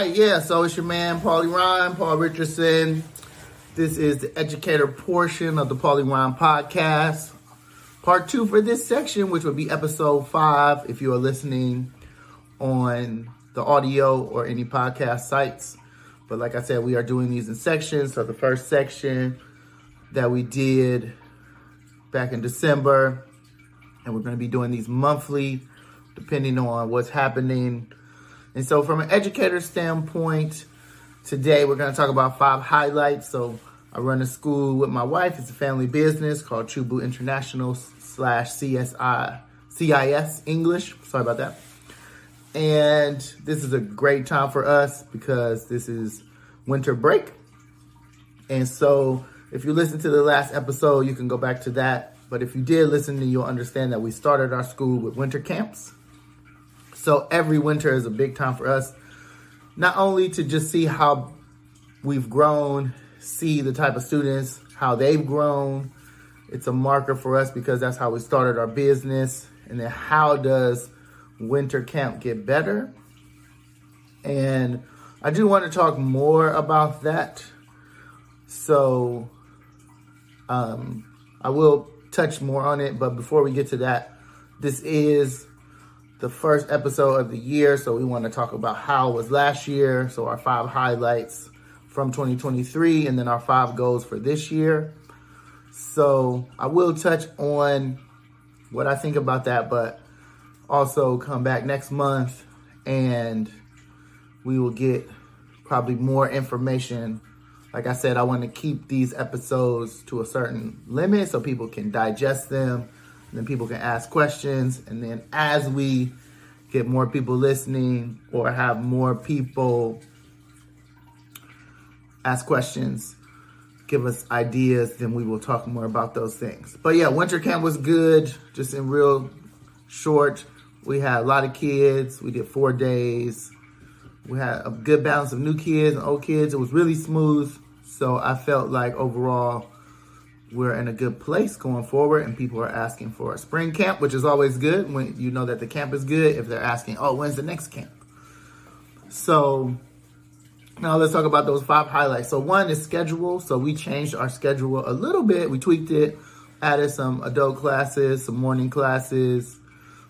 right, yeah. So it's your man, Paulie Ryan, Paul Richardson. This is the educator portion of the Paulie Ryan podcast. Part two for this section, which would be episode five if you are listening on the audio or any podcast sites. But like I said, we are doing these in sections. So the first section that we did back in December, and we're going to be doing these monthly, depending on what's happening. And so, from an educator standpoint, today we're going to talk about five highlights. So, I run a school with my wife. It's a family business called Chubu International slash CSI CIS English. Sorry about that. And this is a great time for us because this is winter break. And so if you listen to the last episode, you can go back to that. But if you did listen, then you'll understand that we started our school with winter camps. So every winter is a big time for us, not only to just see how we've grown, see the type of students, how they've grown. It's a marker for us because that's how we started our business. And then how does winter camp get better? And I do want to talk more about that. So um, I will touch more on it. But before we get to that, this is the first episode of the year. So we want to talk about how was last year. So our five highlights from 2023 and then our five goals for this year. So I will touch on what I think about that, but also come back next month and we will get probably more information. Like I said, I want to keep these episodes to a certain limit so people can digest them. Then people can ask questions. And then as we get more people listening or have more people ask questions, give us ideas, then we will talk more about those things. But yeah, winter camp was good, just in real short. We had a lot of kids. We did four days. We had a good balance of new kids and old kids. It was really smooth. So I felt like overall we're in a good place going forward and people are asking for a spring camp, which is always good when you know that the camp is good if they're asking, oh, when's the next camp? So now let's talk about those five highlights. So one is schedule. So we changed our schedule a little bit. We tweaked it, added some adult classes, some morning classes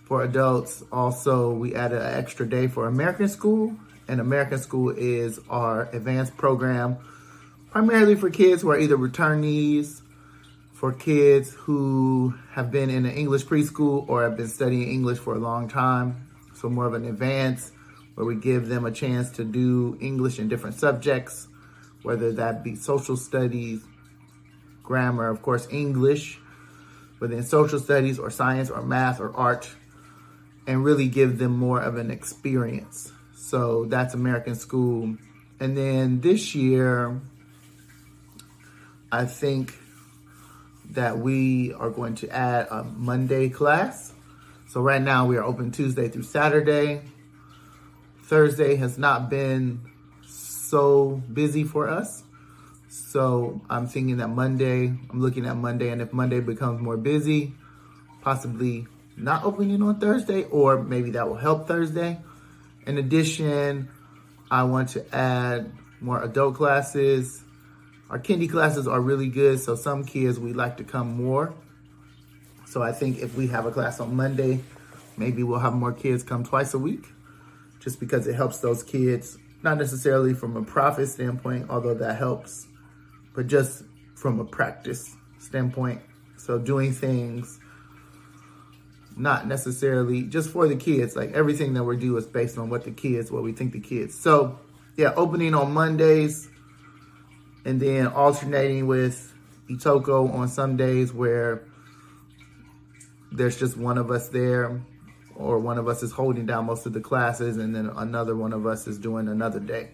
for adults. Also, we added an extra day for American School. And American School is our advanced program primarily for kids who are either returnees, for kids who have been in an English preschool or have been studying English for a long time. So more of an advance where we give them a chance to do English in different subjects, whether that be social studies, grammar, of course, English, then social studies or science or math or art, and really give them more of an experience. So that's American School. And then this year, I think that we are going to add a Monday class. So right now we are open Tuesday through Saturday. Thursday has not been so busy for us. So I'm thinking that Monday, I'm looking at Monday, and if Monday becomes more busy, possibly not opening on Thursday, or maybe that will help Thursday. In addition, I want to add more adult classes our kindy classes are really good, so some kids we like to come more. So I think if we have a class on Monday, maybe we'll have more kids come twice a week, just because it helps those kids, not necessarily from a profit standpoint, although that helps, but just from a practice standpoint. So doing things not necessarily just for the kids, like everything that we do is based on what the kids, what we think the kids. So yeah, opening on Mondays, and then alternating with Itoko on some days where there's just one of us there or one of us is holding down most of the classes and then another one of us is doing another day.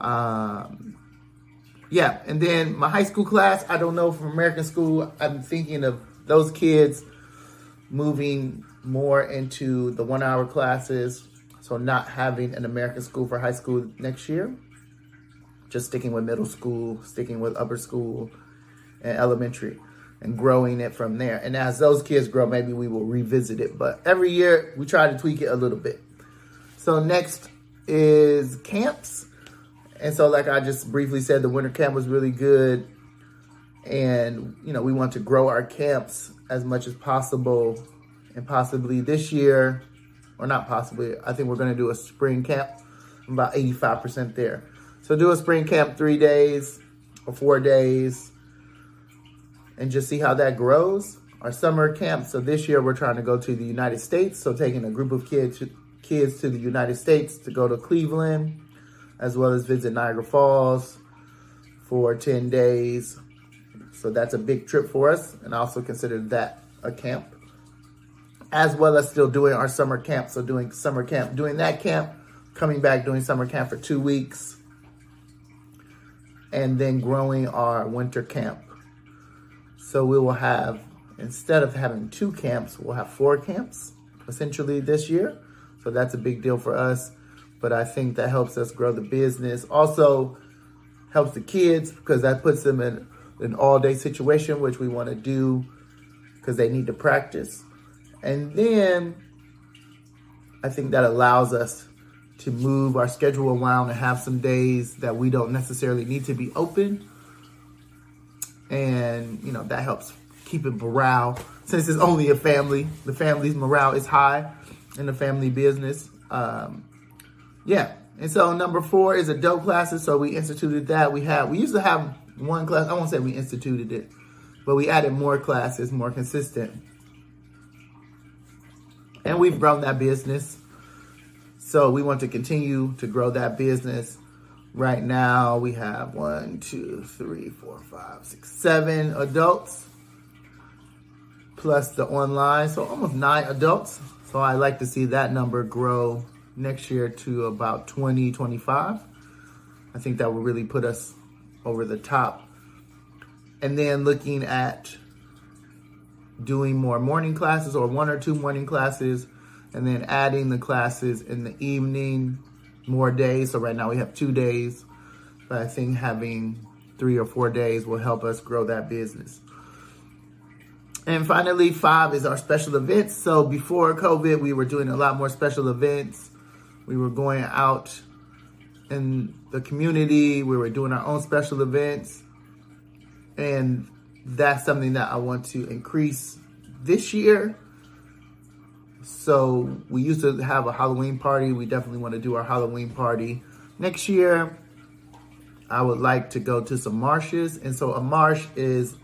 Um, yeah, and then my high school class, I don't know from American school, I'm thinking of those kids moving more into the one hour classes. So not having an American school for high school next year just sticking with middle school, sticking with upper school and elementary and growing it from there. And as those kids grow, maybe we will revisit it. But every year we try to tweak it a little bit. So next is camps. And so, like I just briefly said, the winter camp was really good. And, you know, we want to grow our camps as much as possible. And possibly this year, or not possibly, I think we're going to do a spring camp. I'm about 85% there. So, do a spring camp three days or four days and just see how that grows. Our summer camp. So, this year we're trying to go to the United States. So, taking a group of kids kids to the United States to go to Cleveland, as well as visit Niagara Falls for 10 days. So that's a big trip for us, and also consider that a camp. As well as still doing our summer camp. So doing summer camp, doing that camp, coming back, doing summer camp for two weeks, and then growing our winter camp. So we will have, instead of having two camps, we'll have four camps essentially this year. So that's a big deal for us. But I think that helps us grow the business. Also helps the kids because that puts them in an all day situation, which we want to do because they need to practice. And then I think that allows us to move our schedule around and have some days that we don't necessarily need to be open. And, you know, that helps keep it morale. Since it's only a family, the family's morale is high in the family business. Um, yeah. And so number four is adult classes. So we instituted that. We have we used to have one class. I won't say we instituted it, but we added more classes, more consistent. And we've grown that business. So we want to continue to grow that business. Right now we have one, two, three, four, five, six, seven adults plus the online. So almost nine adults. So I like to see that number grow next year to about 20, 25. I think that will really put us over the top. And then looking at doing more morning classes or one or two morning classes, and then adding the classes in the evening, more days. So right now we have two days, but I think having three or four days will help us grow that business. And finally, five is our special events. So before COVID, we were doing a lot more special events. We were going out in the community. We were doing our own special events. And that's something that I want to increase this year. So we used to have a Halloween party. We definitely want to do our Halloween party next year. I would like to go to some marshes. And so a marsh is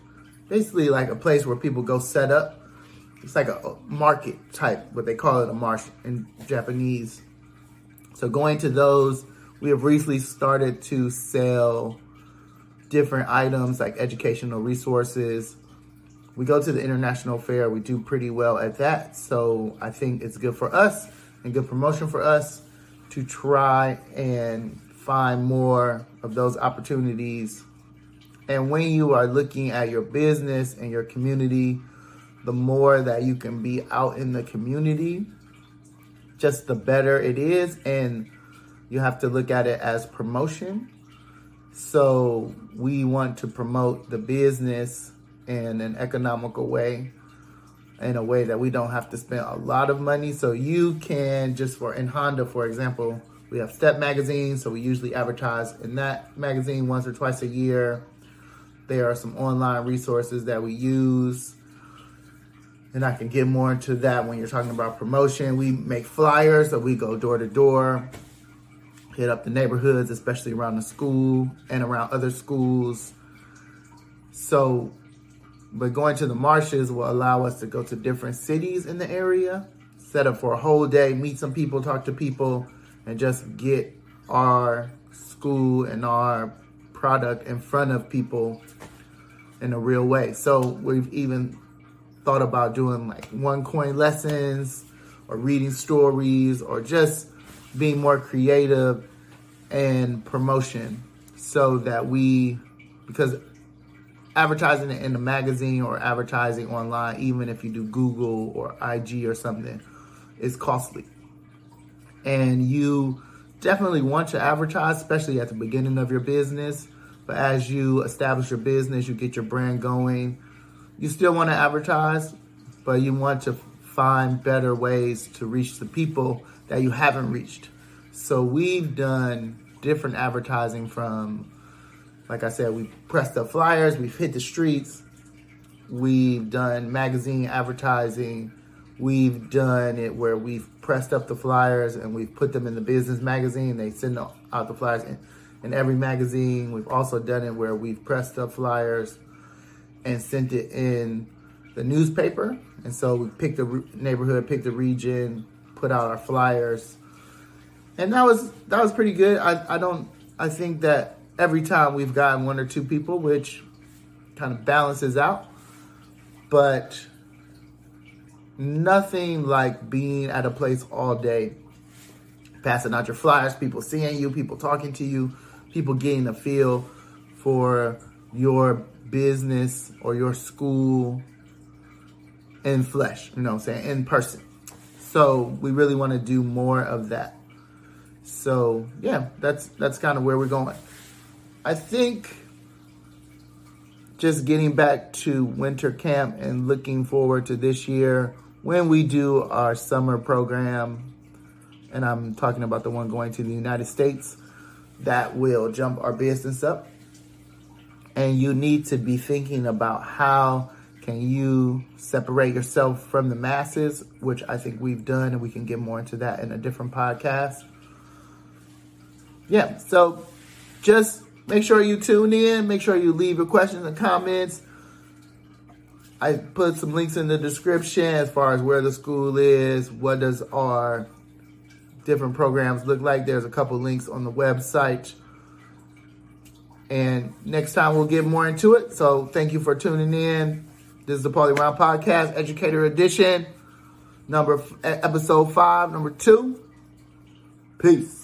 basically like a place where people go set up. It's like a market type, what they call it a marsh in Japanese. So going to those, we have recently started to sell different items like educational resources. We go to the international fair, we do pretty well at that. So I think it's good for us and good promotion for us to try and find more of those opportunities and when you are looking at your business and your community, the more that you can be out in the community, just the better it is. And you have to look at it as promotion. So we want to promote the business in an economical way, in a way that we don't have to spend a lot of money. So you can just for in Handa, for example, we have Step Magazine. So we usually advertise in that magazine once or twice a year. There are some online resources that we use. And I can get more into that when you're talking about promotion. We make flyers, so we go door to door, hit up the neighborhoods, especially around the school and around other schools. So, but going to the marshes will allow us to go to different cities in the area, set up for a whole day, meet some people, talk to people, and just get our school and our product in front of people in a real way. So we've even thought about doing like one coin lessons or reading stories or just being more creative and promotion so that we because advertising in a magazine or advertising online even if you do Google or IG or something is costly. And you definitely want to advertise, especially at the beginning of your business. But as you establish your business, you get your brand going, you still want to advertise, but you want to find better ways to reach the people that you haven't reached. So we've done different advertising from, like I said, we pressed up flyers, we've hit the streets, we've done magazine advertising, we've done it where we've pressed up the flyers and we've put them in the business magazine. They send out the flyers in, in every magazine. We've also done it where we've pressed up flyers and sent it in the newspaper. And so we picked the neighborhood, picked the region, put out our flyers, and that was that was pretty good. I I don't I think that every time we've gotten one or two people, which kind of balances out, but nothing like being at a place all day, passing out your flyers, people seeing you, people talking to you, people getting a feel for your business or your school in flesh, you know what I'm saying, in person. So we really want to do more of that. So yeah, that's that's kind of where we're going. I think just getting back to winter camp and looking forward to this year when we do our summer program, and I'm talking about the one going to the United States, that will jump our business up. And you need to be thinking about how can you separate yourself from the masses, which I think we've done, and we can get more into that in a different podcast. Yeah, so just make sure you tune in. Make sure you leave your questions and comments. I put some links in the description as far as where the school is, what does our different programs look like. There's a couple links on the website. And next time we'll get more into it. So thank you for tuning in. This is the Paulie Round Podcast, Educator Edition, number episode five, number two. Peace.